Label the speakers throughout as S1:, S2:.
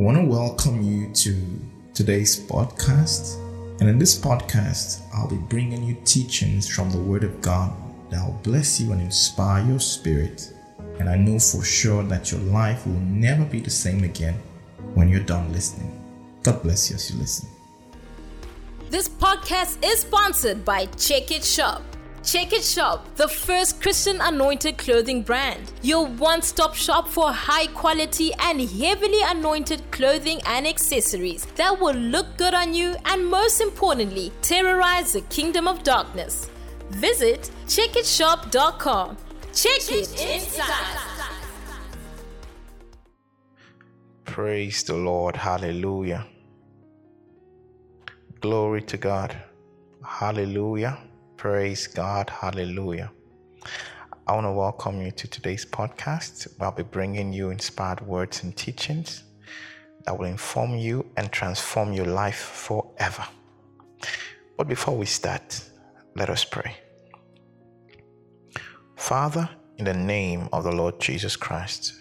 S1: want to welcome you to today's podcast. And in this podcast, I'll be bringing you teachings from the Word of God that will bless you and inspire your spirit. And I know for sure that your life will never be the same again when you're done listening. God bless you as you listen.
S2: This podcast is sponsored by Check It Shop. Check It Shop, the first Christian anointed clothing brand. Your one stop shop for high quality and heavily anointed clothing and accessories that will look good on you and, most importantly, terrorize the kingdom of darkness. Visit checkitshop.com. Check it inside.
S3: Praise the Lord. Hallelujah. Glory to God. Hallelujah. Praise God. Hallelujah. I want to welcome you to today's podcast. I'll be bringing you inspired words and teachings that will inform you and transform your life forever. But before we start, let us pray. Father, in the name of the Lord Jesus Christ,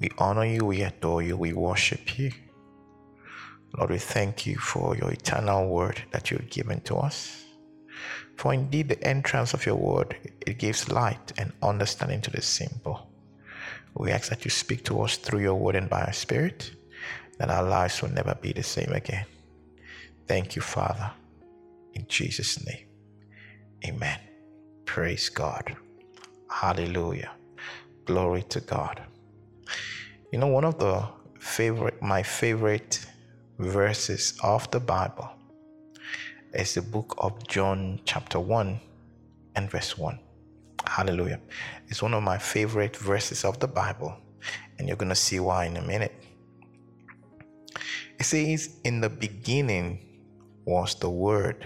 S3: we honor you, we adore you, we worship you. Lord, we thank you for your eternal word that you've given to us. For indeed, the entrance of your word, it gives light and understanding to the simple. We ask that you speak to us through your word and by your spirit, that our lives will never be the same again. Thank you, Father. In Jesus' name, amen. Praise God. Hallelujah. Glory to God. You know, one of the favorite, my favorite verses of the Bible is the book of John, chapter 1 and verse 1. Hallelujah. It's one of my favorite verses of the Bible, and you're going to see why in a minute. It says, In the beginning was the Word,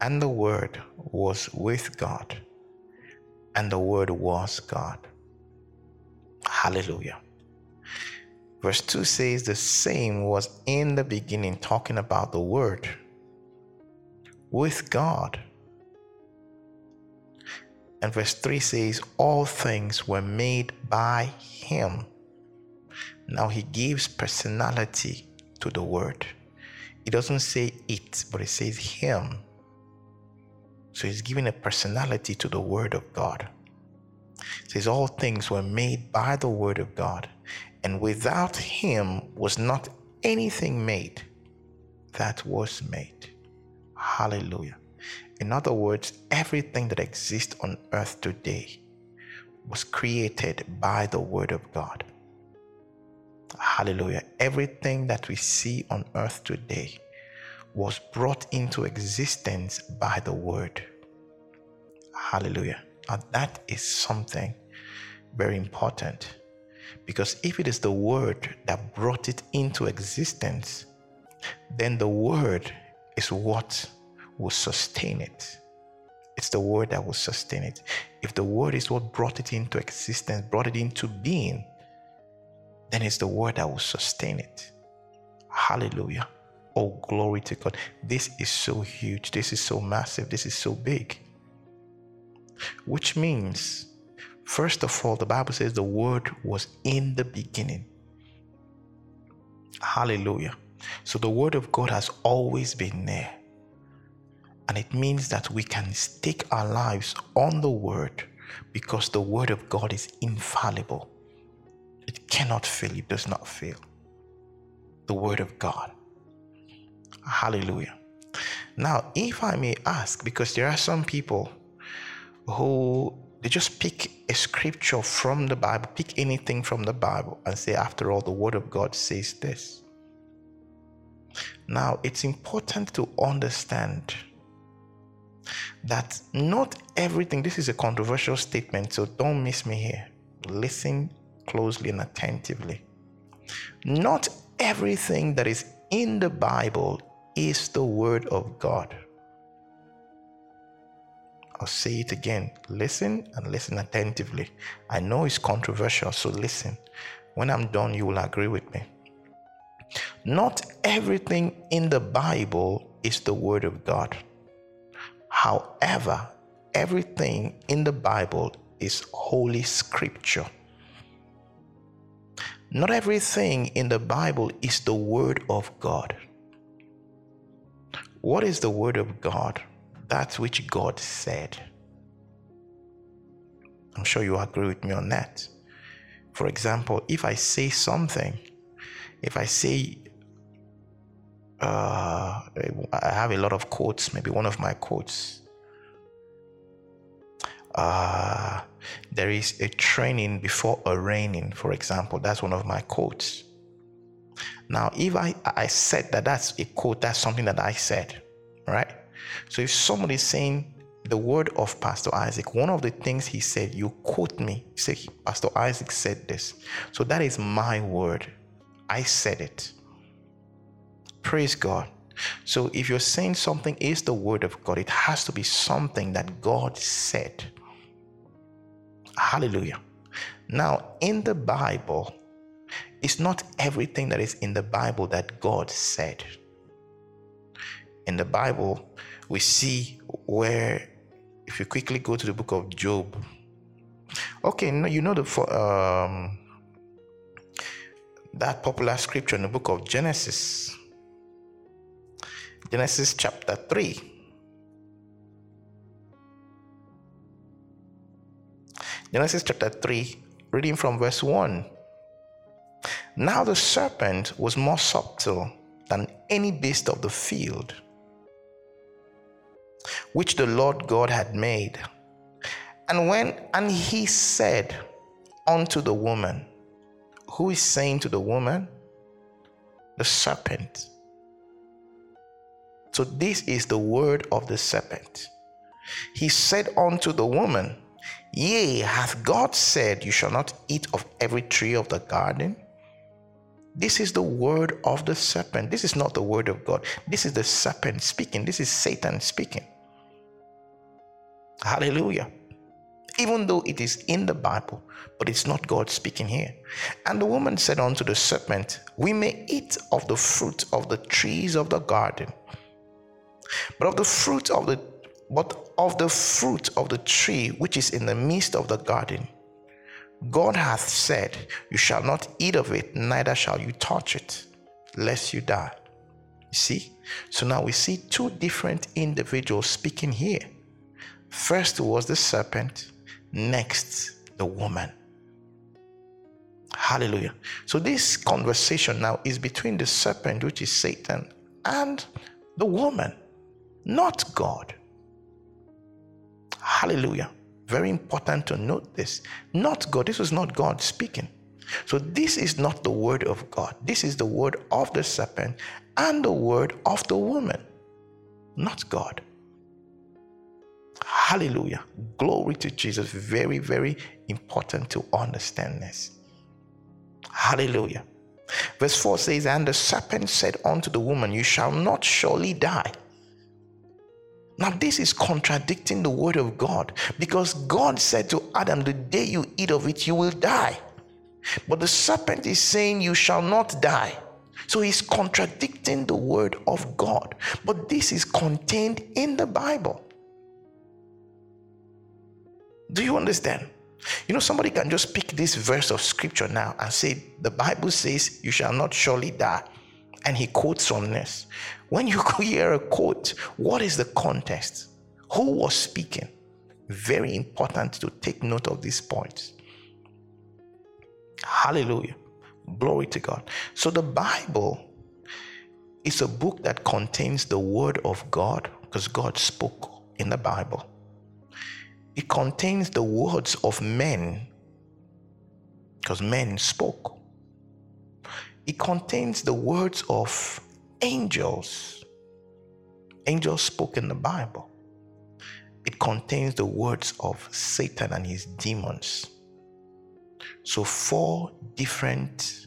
S3: and the Word was with God, and the Word was God. Hallelujah. Verse 2 says the same was in the beginning, talking about the Word with God. And verse 3 says, All things were made by Him. Now He gives personality to the Word. He doesn't say it, but He says Him. So He's giving a personality to the Word of God. It says, All things were made by the Word of God and without him was not anything made that was made. Hallelujah. In other words, everything that exists on earth today was created by the Word of God. Hallelujah. Everything that we see on earth today was brought into existence by the Word. Hallelujah. Now, that is something very important because if it is the word that brought it into existence, then the word is what will sustain it. It's the word that will sustain it. If the word is what brought it into existence, brought it into being, then it's the word that will sustain it. Hallelujah. Oh, glory to God. This is so huge. This is so massive. This is so big. Which means First of all, the Bible says the Word was in the beginning. Hallelujah. So the Word of God has always been there. And it means that we can stake our lives on the Word because the Word of God is infallible. It cannot fail, it does not fail. The Word of God. Hallelujah. Now, if I may ask, because there are some people who they just pick a scripture from the Bible, pick anything from the Bible, and say, after all, the Word of God says this. Now, it's important to understand that not everything, this is a controversial statement, so don't miss me here. Listen closely and attentively. Not everything that is in the Bible is the Word of God. I'll say it again. Listen and listen attentively. I know it's controversial, so listen. When I'm done, you will agree with me. Not everything in the Bible is the Word of God. However, everything in the Bible is Holy Scripture. Not everything in the Bible is the Word of God. What is the Word of God? That which God said. I'm sure you agree with me on that. For example, if I say something, if I say, uh, I have a lot of quotes, maybe one of my quotes. Uh, there is a training before a raining, for example. That's one of my quotes. Now, if I, I said that that's a quote, that's something that I said, right? So if somebody is saying the word of Pastor Isaac, one of the things he said, you quote me, say Pastor Isaac said this. So that is my word. I said it. Praise God. So if you're saying something is the word of God, it has to be something that God said. Hallelujah. Now, in the Bible, it's not everything that is in the Bible that God said. In the Bible, we see where, if you quickly go to the book of Job, okay, you know the um, that popular scripture in the book of Genesis, Genesis chapter three. Genesis chapter 3, reading from verse 1. Now the serpent was more subtle than any beast of the field which the Lord God had made. And when and he said unto the woman, who is saying to the woman? The serpent. So this is the word of the serpent. He said unto the woman, Yea, hath God said, You shall not eat of every tree of the garden? This is the word of the serpent. This is not the word of God. This is the serpent speaking. This is Satan speaking. Hallelujah. Even though it is in the Bible, but it's not God speaking here. And the woman said unto the serpent, We may eat of the fruit of the trees of the garden, but of the fruit of the but of the fruit of the tree which is in the midst of the garden, God hath said, You shall not eat of it, neither shall you touch it, lest you die. You see? So now we see two different individuals speaking here. First was the serpent, next the woman. Hallelujah. So this conversation now is between the serpent, which is Satan, and the woman, not God. Hallelujah. Very important to note this. Not God. This was not God speaking. So this is not the word of God. This is the word of the serpent and the word of the woman, not God. Hallelujah. Glory to Jesus. Very, very important to understand this. Hallelujah. Verse 4 says, And the serpent said unto the woman, You shall not surely die. Now, this is contradicting the word of God because God said to Adam, The day you eat of it, you will die. But the serpent is saying, You shall not die. So he's contradicting the word of God. But this is contained in the Bible. Do you understand? You know, somebody can just pick this verse of scripture now and say, The Bible says, You shall not surely die. And he quotes from this. When you hear a quote, what is the context? Who was speaking? Very important to take note of these points. Hallelujah. Glory to God. So the Bible is a book that contains the word of God because God spoke in the Bible. It contains the words of men because men spoke. It contains the words of angels. Angels spoke in the Bible. It contains the words of Satan and his demons. So, four different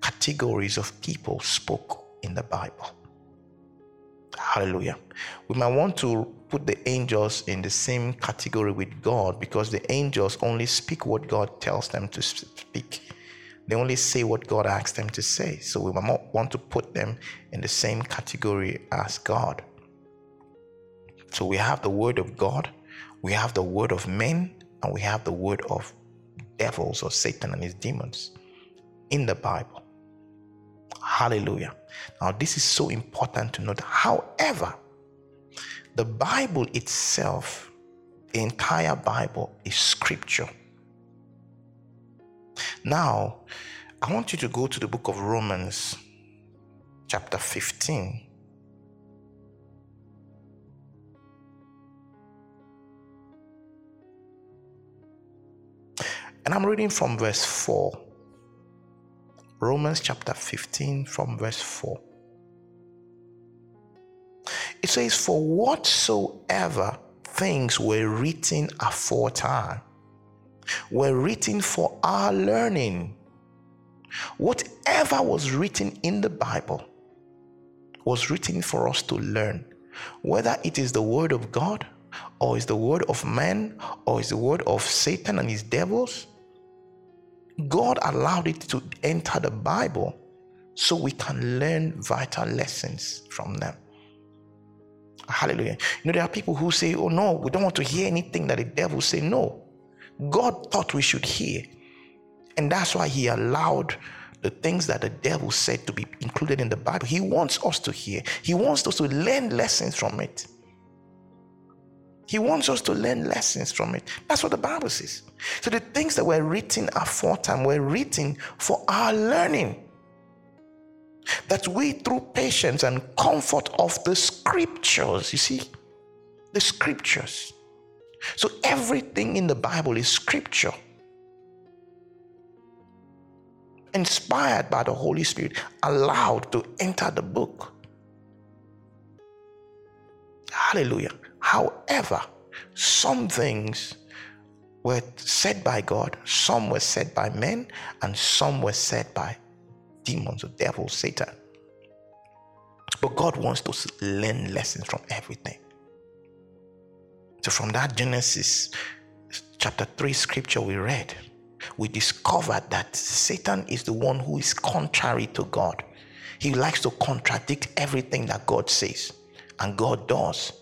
S3: categories of people spoke in the Bible. Hallelujah. We might want to put the angels in the same category with God because the angels only speak what God tells them to speak. They only say what God asks them to say. So we want to put them in the same category as God. So we have the word of God, we have the word of men, and we have the word of devils or Satan and his demons in the Bible. Hallelujah. Now, this is so important to note. However, the Bible itself, the entire Bible, is scripture. Now, I want you to go to the book of Romans, chapter 15. And I'm reading from verse 4. Romans chapter 15, from verse 4. It says, For whatsoever things were written aforetime were written for our learning. Whatever was written in the Bible was written for us to learn, whether it is the Word of God, or is the Word of man, or is the Word of Satan and his devils. God allowed it to enter the Bible so we can learn vital lessons from them. Hallelujah. You know, there are people who say, Oh no, we don't want to hear anything that the devil say. No. God thought we should hear. And that's why he allowed the things that the devil said to be included in the Bible. He wants us to hear, he wants us to learn lessons from it. He wants us to learn lessons from it. That's what the Bible says. So the things that were written aforetime were written for our learning. That we, through patience and comfort of the scriptures, you see, the scriptures, so everything in the Bible is scripture. Inspired by the Holy Spirit, allowed to enter the book. Hallelujah. However, some things were said by God, some were said by men, and some were said by demons or devil, Satan. But God wants to learn lessons from everything. So, from that Genesis chapter 3 scripture we read, we discovered that Satan is the one who is contrary to God. He likes to contradict everything that God says, and God does.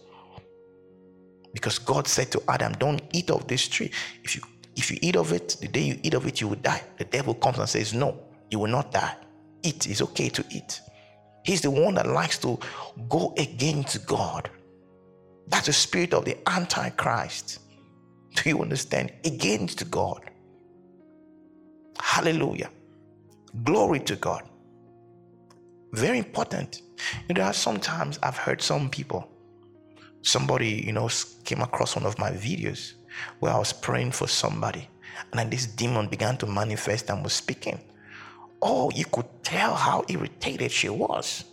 S3: Because God said to Adam, Don't eat of this tree. If you if you eat of it, the day you eat of it, you will die. The devil comes and says, No, you will not die. Eat. It's okay to eat. He's the one that likes to go against God. That's the spirit of the Antichrist. Do you understand? Against God. Hallelujah. Glory to God. Very important. You know, sometimes I've heard some people, somebody, you know, came across one of my videos where I was praying for somebody, and then this demon began to manifest and was speaking. Oh, you could tell how irritated she was.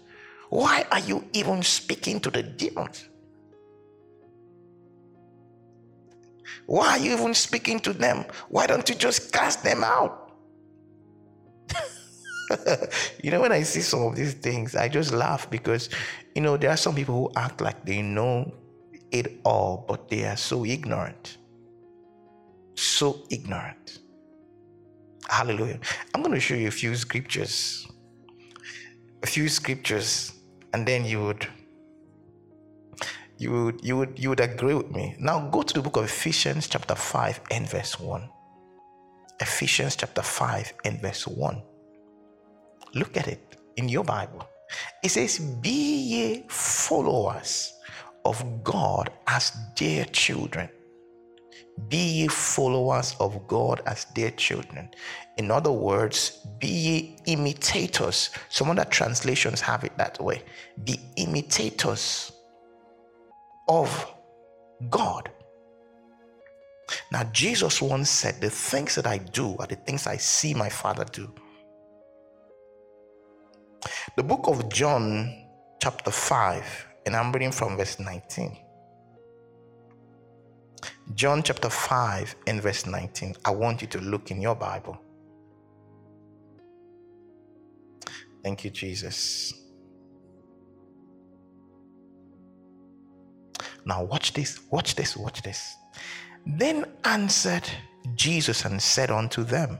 S3: Why are you even speaking to the demons? Why are you even speaking to them? Why don't you just cast them out? you know, when I see some of these things, I just laugh because, you know, there are some people who act like they know it all, but they are so ignorant. So ignorant. Hallelujah. I'm going to show you a few scriptures. A few scriptures, and then you would you would you would you would agree with me. Now go to the book of Ephesians chapter 5 and verse 1. Ephesians chapter 5 and verse 1. Look at it in your Bible. It says, Be ye followers of God as dear children. Be ye followers of God as dear children. In other words, be ye imitators. Some other translations have it that way. Be imitators of God. Now, Jesus once said, The things that I do are the things I see my Father do. The book of John, chapter 5, and I'm reading from verse 19. John chapter 5 and verse 19. I want you to look in your Bible. Thank you, Jesus. Now, watch this, watch this, watch this. Then answered Jesus and said unto them,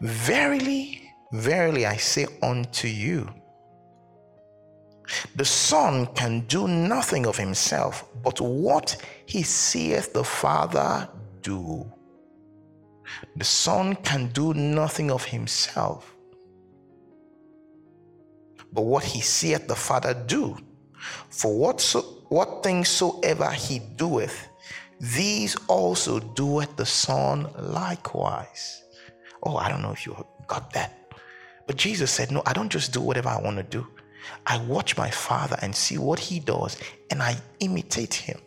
S3: Verily, verily, I say unto you, the Son can do nothing of himself, but what he seeth the Father do. The Son can do nothing of himself, but what he seeth the Father do. For what, so, what things soever he doeth, these also doeth the Son likewise. Oh, I don't know if you got that. But Jesus said, No, I don't just do whatever I want to do. I watch my Father and see what he does, and I imitate him.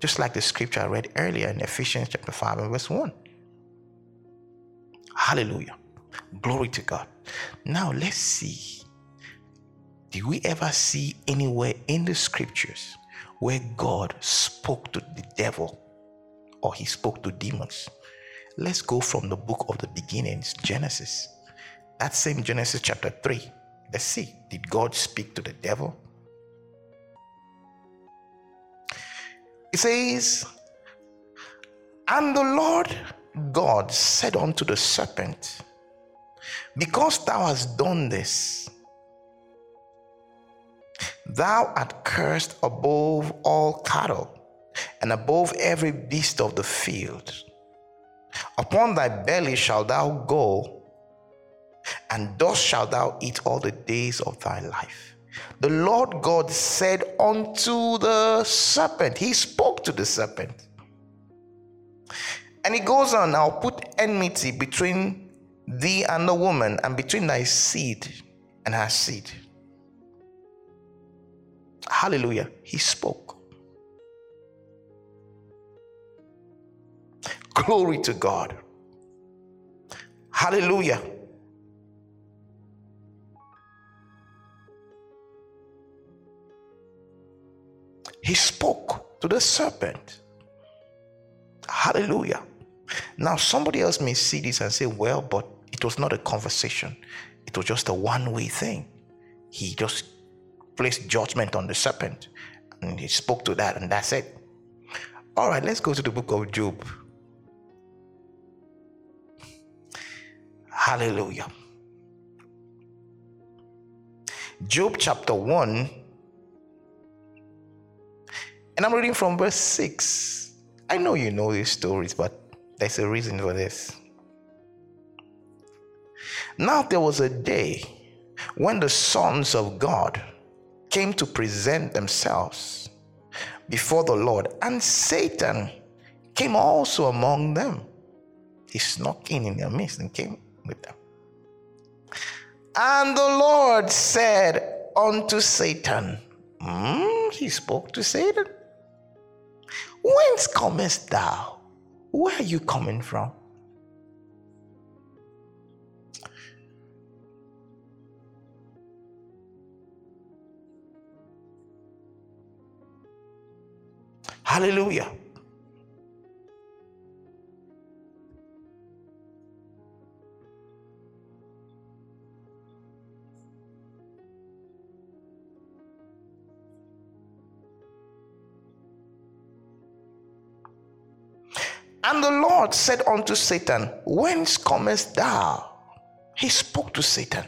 S3: Just like the scripture I read earlier in Ephesians chapter 5 and verse 1. Hallelujah. Glory to God. Now let's see. Did we ever see anywhere in the scriptures where God spoke to the devil or he spoke to demons? Let's go from the book of the beginnings, Genesis. That same Genesis chapter 3. Let's see. Did God speak to the devil? It says, And the Lord God said unto the serpent, Because thou hast done this, thou art cursed above all cattle and above every beast of the field. Upon thy belly shalt thou go, and thus shalt thou eat all the days of thy life. The Lord God said unto the serpent, He spoke to the serpent. And he goes on, I'll put enmity between thee and the woman, and between thy seed and her seed. Hallelujah. He spoke. Glory to God. Hallelujah. He spoke to the serpent. Hallelujah. Now, somebody else may see this and say, well, but it was not a conversation, it was just a one way thing. He just placed judgment on the serpent and he spoke to that, and that's it. All right, let's go to the book of Job. Hallelujah. Job chapter 1, and I'm reading from verse 6. I know you know these stories, but there's a reason for this. Now there was a day when the sons of God came to present themselves before the Lord, and Satan came also among them. He snuck in in their midst and came with them. And the Lord said unto Satan, mm, He spoke to Satan, Whence comest thou? Where are you coming from? Hallelujah. And the Lord said unto Satan, Whence comest thou? He spoke to Satan.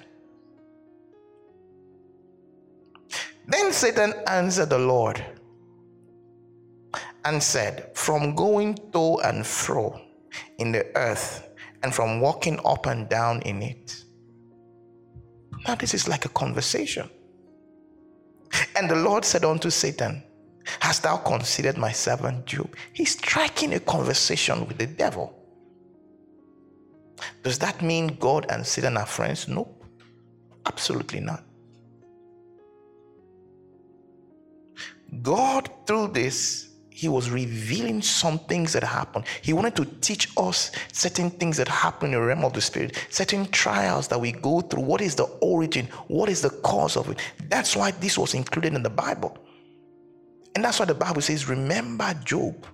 S3: Then Satan answered the Lord and said, From going to and fro in the earth, and from walking up and down in it. Now, this is like a conversation. And the Lord said unto Satan, Hast thou considered my servant Job? He's striking a conversation with the devil. Does that mean God and Satan are friends? Nope. Absolutely not. God, through this, he was revealing some things that happened. He wanted to teach us certain things that happen in the realm of the spirit, certain trials that we go through. What is the origin? What is the cause of it? That's why this was included in the Bible. And that's why the Bible says, Remember Job.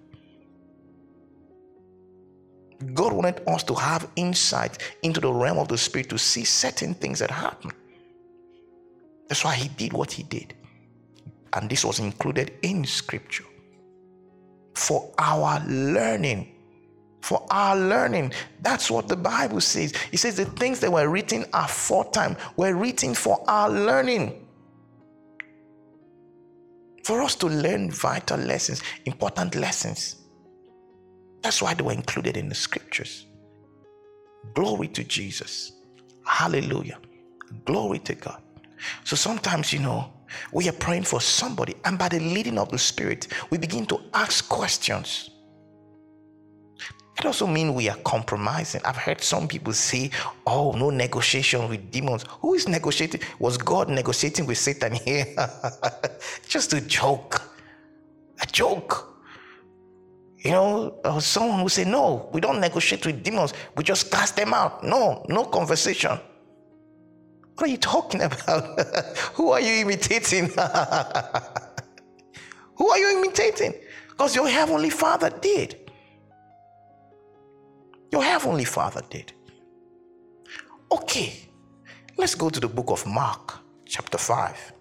S3: God wanted us to have insight into the realm of the spirit to see certain things that happen. That's why he did what he did. And this was included in scripture for our learning. For our learning. That's what the Bible says. It says the things that were written aforetime were written for our learning for us to learn vital lessons, important lessons. That's why they were included in the scriptures. Glory to Jesus. Hallelujah. Glory to God. So sometimes, you know, we are praying for somebody, and by the leading of the Spirit, we begin to ask questions. It also means we are compromising. I've heard some people say, oh, no negotiation with demons. Who is negotiating? Was God negotiating with Satan here? Just a joke. A joke. You know, uh, someone will say, no, we don't negotiate with demons. We just cast them out. No, no conversation. What are you talking about? Who are you imitating? Who are you imitating? Because your heavenly Father did. Your heavenly Father did. Okay, let's go to the book of Mark, chapter 5.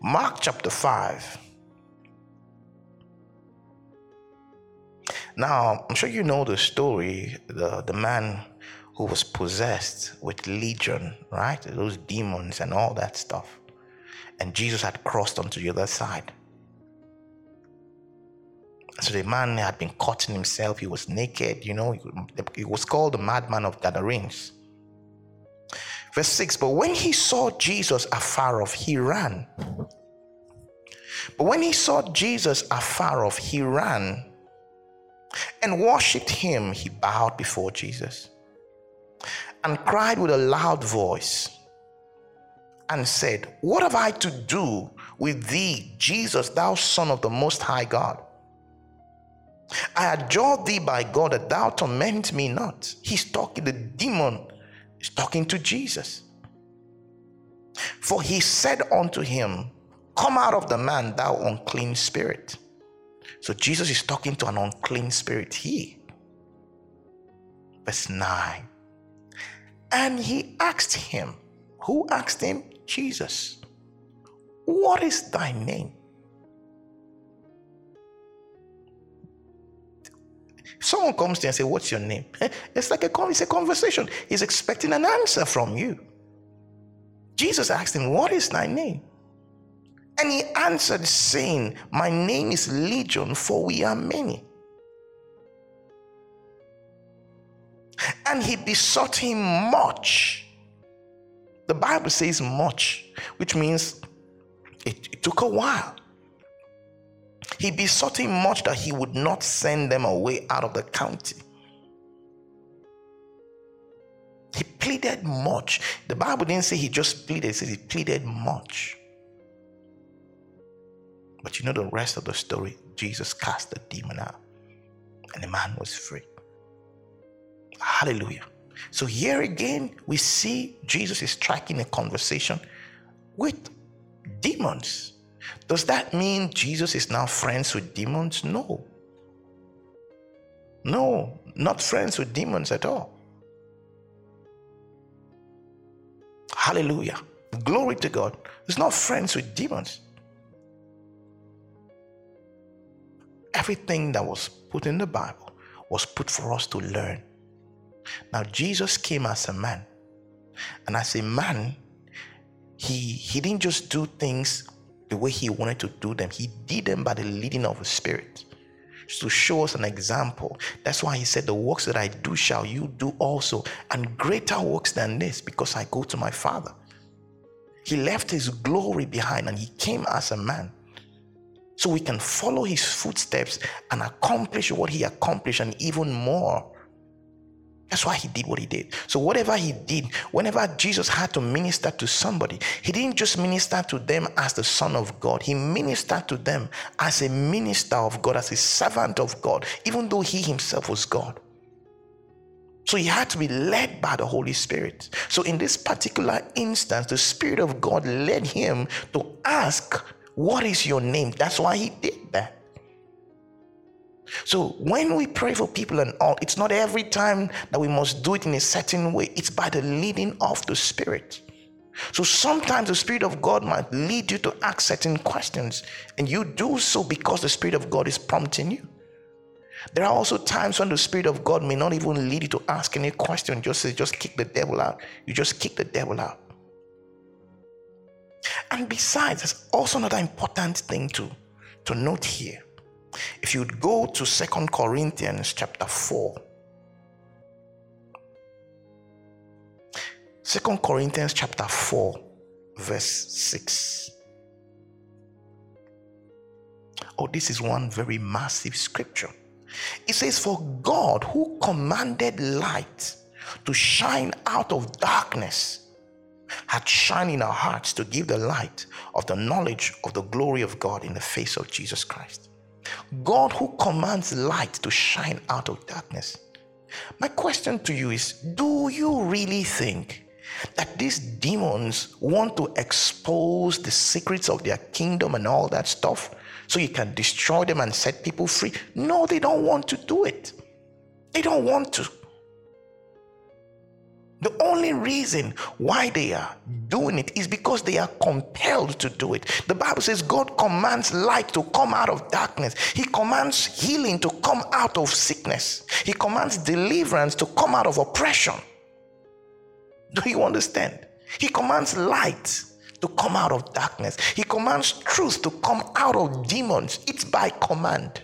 S3: Mark chapter 5. Now, I'm sure you know the story the, the man who was possessed with legion, right? Those demons and all that stuff and Jesus had crossed onto the other side. So the man had been cutting himself. He was naked, you know. He was called the madman of Gadarenes. Verse 6 But when he saw Jesus afar off, he ran. But when he saw Jesus afar off, he ran and worshipped him. He bowed before Jesus and cried with a loud voice and said, What have I to do with thee, Jesus, thou Son of the Most High God? I adjure thee by God that thou torment me not. He's talking, the demon is talking to Jesus. For he said unto him, Come out of the man, thou unclean spirit. So Jesus is talking to an unclean spirit here. Verse 9. And he asked him, Who asked him? Jesus, what is thy name? someone comes to you and say, What's your name? Eh, it's like a, it's a conversation. He's expecting an answer from you. Jesus asked him, What is thy name? And he answered, saying, My name is Legion, for we are many. And he besought him much the Bible says much, which means it, it took a while. He besought him much that he would not send them away out of the county. He pleaded much. The Bible didn't say he just pleaded, it says he pleaded much. But you know the rest of the story Jesus cast the demon out, and the man was free. Hallelujah. So here again, we see Jesus is striking a conversation with demons. Does that mean Jesus is now friends with demons? No. No, not friends with demons at all. Hallelujah. Glory to God. He's not friends with demons. Everything that was put in the Bible was put for us to learn. Now, Jesus came as a man. And as a man, he, he didn't just do things the way he wanted to do them, he did them by the leading of the Spirit to show us an example. That's why he said, The works that I do shall you do also, and greater works than this, because I go to my Father. He left his glory behind and he came as a man. So we can follow his footsteps and accomplish what he accomplished and even more. That's why he did what he did. So, whatever he did, whenever Jesus had to minister to somebody, he didn't just minister to them as the Son of God, he ministered to them as a minister of God, as a servant of God, even though he himself was God. So he had to be led by the Holy Spirit. So, in this particular instance, the Spirit of God led him to ask, What is your name? That's why he did that. So when we pray for people and all, it's not every time that we must do it in a certain way. It's by the leading of the Spirit. So sometimes the Spirit of God might lead you to ask certain questions, and you do so because the Spirit of God is prompting you. There are also times when the Spirit of God may not even lead you to ask any question, just say, just kick the devil out. You just kick the devil out. And besides, there's also another important thing to, to note here. If you go to Second Corinthians chapter 4, Second Corinthians chapter 4, verse 6. Oh, this is one very massive scripture. It says, For God who commanded light to shine out of darkness had shine in our hearts to give the light of the knowledge of the glory of God in the face of Jesus Christ. God who commands light to shine out of darkness. My question to you is Do you really think that these demons want to expose the secrets of their kingdom and all that stuff so you can destroy them and set people free? No, they don't want to do it. They don't want to. The only reason why they are doing it is because they are compelled to do it. The Bible says God commands light to come out of darkness, He commands healing to come out of sickness, He commands deliverance to come out of oppression. Do you understand? He commands light to come out of darkness, He commands truth to come out of demons. It's by command.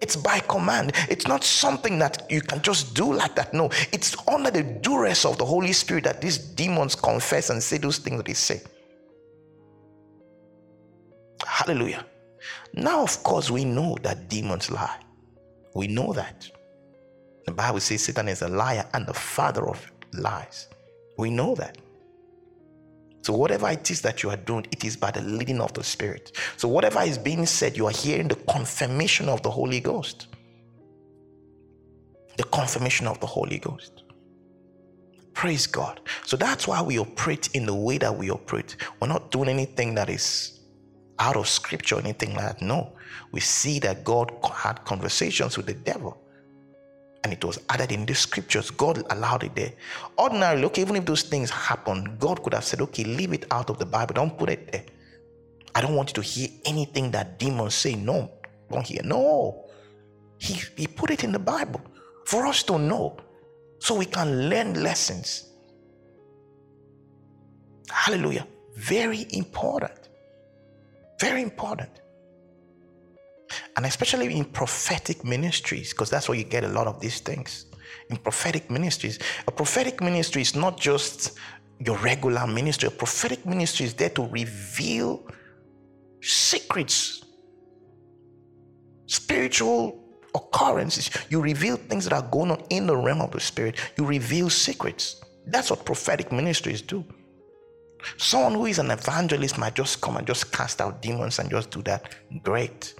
S3: It's by command. It's not something that you can just do like that. No, it's under the duress of the Holy Spirit that these demons confess and say those things that they say. Hallelujah. Now, of course, we know that demons lie. We know that. The Bible says Satan is a liar and the father of lies. We know that. So, whatever it is that you are doing, it is by the leading of the Spirit. So, whatever is being said, you are hearing the confirmation of the Holy Ghost. The confirmation of the Holy Ghost. Praise God. So, that's why we operate in the way that we operate. We're not doing anything that is out of scripture or anything like that. No. We see that God had conversations with the devil and it was added in the scriptures. God allowed it there. Ordinarily, okay, even if those things happen, God could have said, okay, leave it out of the Bible. Don't put it there. I don't want you to hear anything that demons say. No, don't hear. No. He, he put it in the Bible for us to know so we can learn lessons. Hallelujah. Very important. Very important and especially in prophetic ministries, because that's where you get a lot of these things. In prophetic ministries, a prophetic ministry is not just your regular ministry. A prophetic ministry is there to reveal secrets, spiritual occurrences. You reveal things that are going on in the realm of the spirit. You reveal secrets. That's what prophetic ministries do. Someone who is an evangelist might just come and just cast out demons and just do that. Great.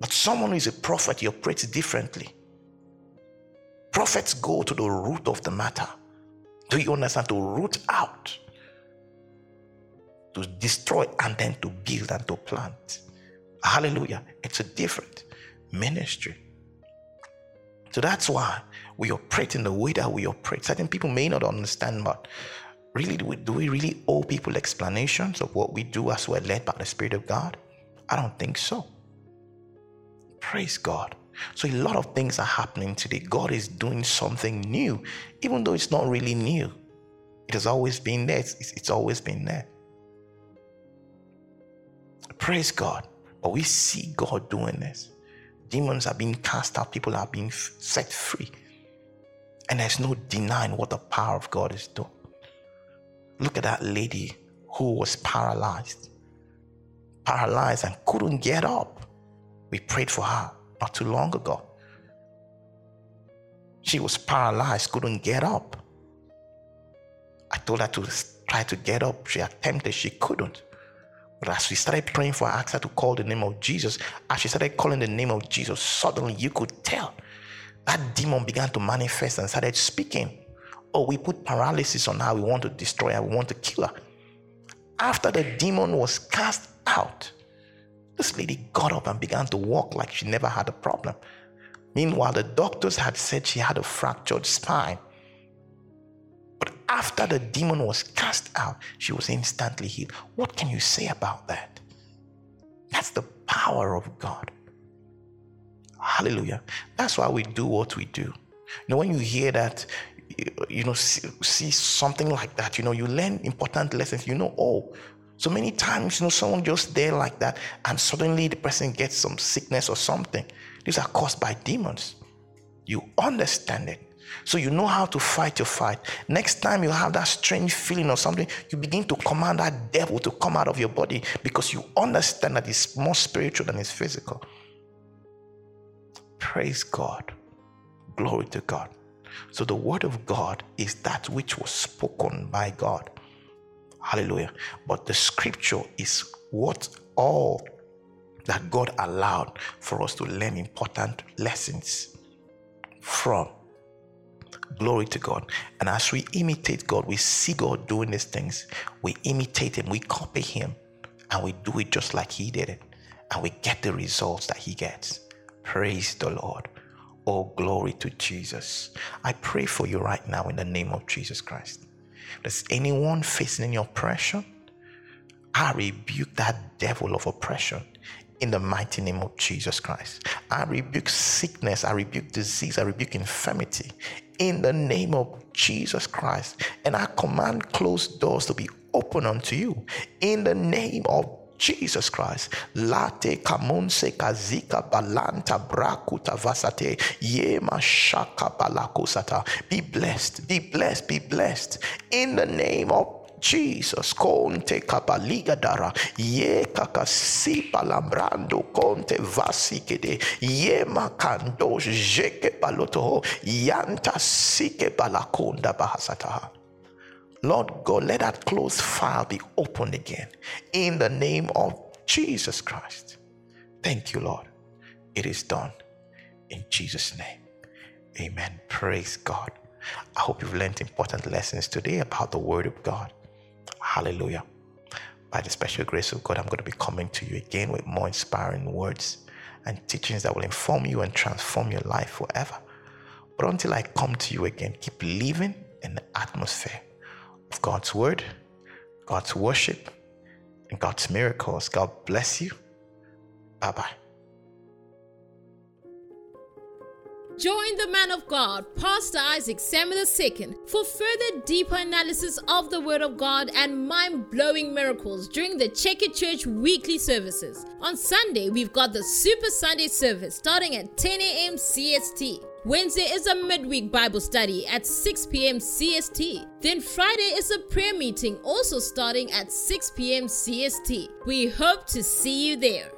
S3: But someone who is a prophet, he operates differently. Prophets go to the root of the matter. Do you understand? To root out, to destroy, and then to build and to plant. Hallelujah. It's a different ministry. So that's why we operate in the way that we operate. Certain people may not understand, but really, do we, do we really owe people explanations of what we do as we're led by the Spirit of God? I don't think so. Praise God. So a lot of things are happening today. God is doing something new, even though it's not really new. It has always been there. It's, it's always been there. Praise God. But we see God doing this. Demons are being cast out, people are being set free. And there's no denying what the power of God is doing. Look at that lady who was paralyzed, paralyzed and couldn't get up. We prayed for her not too long ago. She was paralyzed, couldn't get up. I told her to try to get up. She attempted, she couldn't. But as we started praying for her, I asked her to call the name of Jesus. As she started calling the name of Jesus, suddenly you could tell that demon began to manifest and started speaking. Oh, we put paralysis on her. We want to destroy her. We want to kill her. After the demon was cast out, this lady got up and began to walk like she never had a problem. Meanwhile, the doctors had said she had a fractured spine. But after the demon was cast out, she was instantly healed. What can you say about that? That's the power of God. Hallelujah. That's why we do what we do. You know, when you hear that you know, see, see something like that. You know, you learn important lessons. You know, oh, so many times, you know, someone just there like that, and suddenly the person gets some sickness or something. These are caused by demons. You understand it. So you know how to fight your fight. Next time you have that strange feeling or something, you begin to command that devil to come out of your body because you understand that it's more spiritual than it's physical. Praise God. Glory to God. So the word of God is that which was spoken by God. Hallelujah. But the scripture is what all that God allowed for us to learn important lessons from. Glory to God. And as we imitate God, we see God doing these things. We imitate Him, we copy Him, and we do it just like He did it. And we get the results that He gets. Praise the Lord. Oh, glory to Jesus. I pray for you right now in the name of Jesus Christ. Does anyone facing any oppression? I rebuke that devil of oppression in the mighty name of Jesus Christ. I rebuke sickness, I rebuke disease, I rebuke infirmity in the name of Jesus Christ. And I command closed doors to be open unto you in the name of Jesus Christ. Late kamonse kazika balanta brakuta vasate yema shaka balakosata. Be blessed, be blessed, be blessed in the name of Jesus, conte dara, ye kakasi palambrando, conte vasikede, ye makando, jeke paloto, yanta sike balakonda bahasataha. Lord God, let that closed file be opened again in the name of Jesus Christ. Thank you, Lord. It is done in Jesus' name. Amen. Praise God. I hope you've learned important lessons today about the Word of God. Hallelujah. By the special grace of God, I'm going to be coming to you again with more inspiring words and teachings that will inform you and transform your life forever. But until I come to you again, keep living in the atmosphere of God's word, God's worship, and God's miracles. God bless you. Bye bye.
S2: Join the man of God, Pastor Isaac Samuel II, for further deeper analysis of the Word of God and mind blowing miracles during the Check It Church weekly services. On Sunday, we've got the Super Sunday service starting at 10 a.m. CST. Wednesday is a midweek Bible study at 6 p.m. CST. Then Friday is a prayer meeting also starting at 6 p.m. CST. We hope to see you there.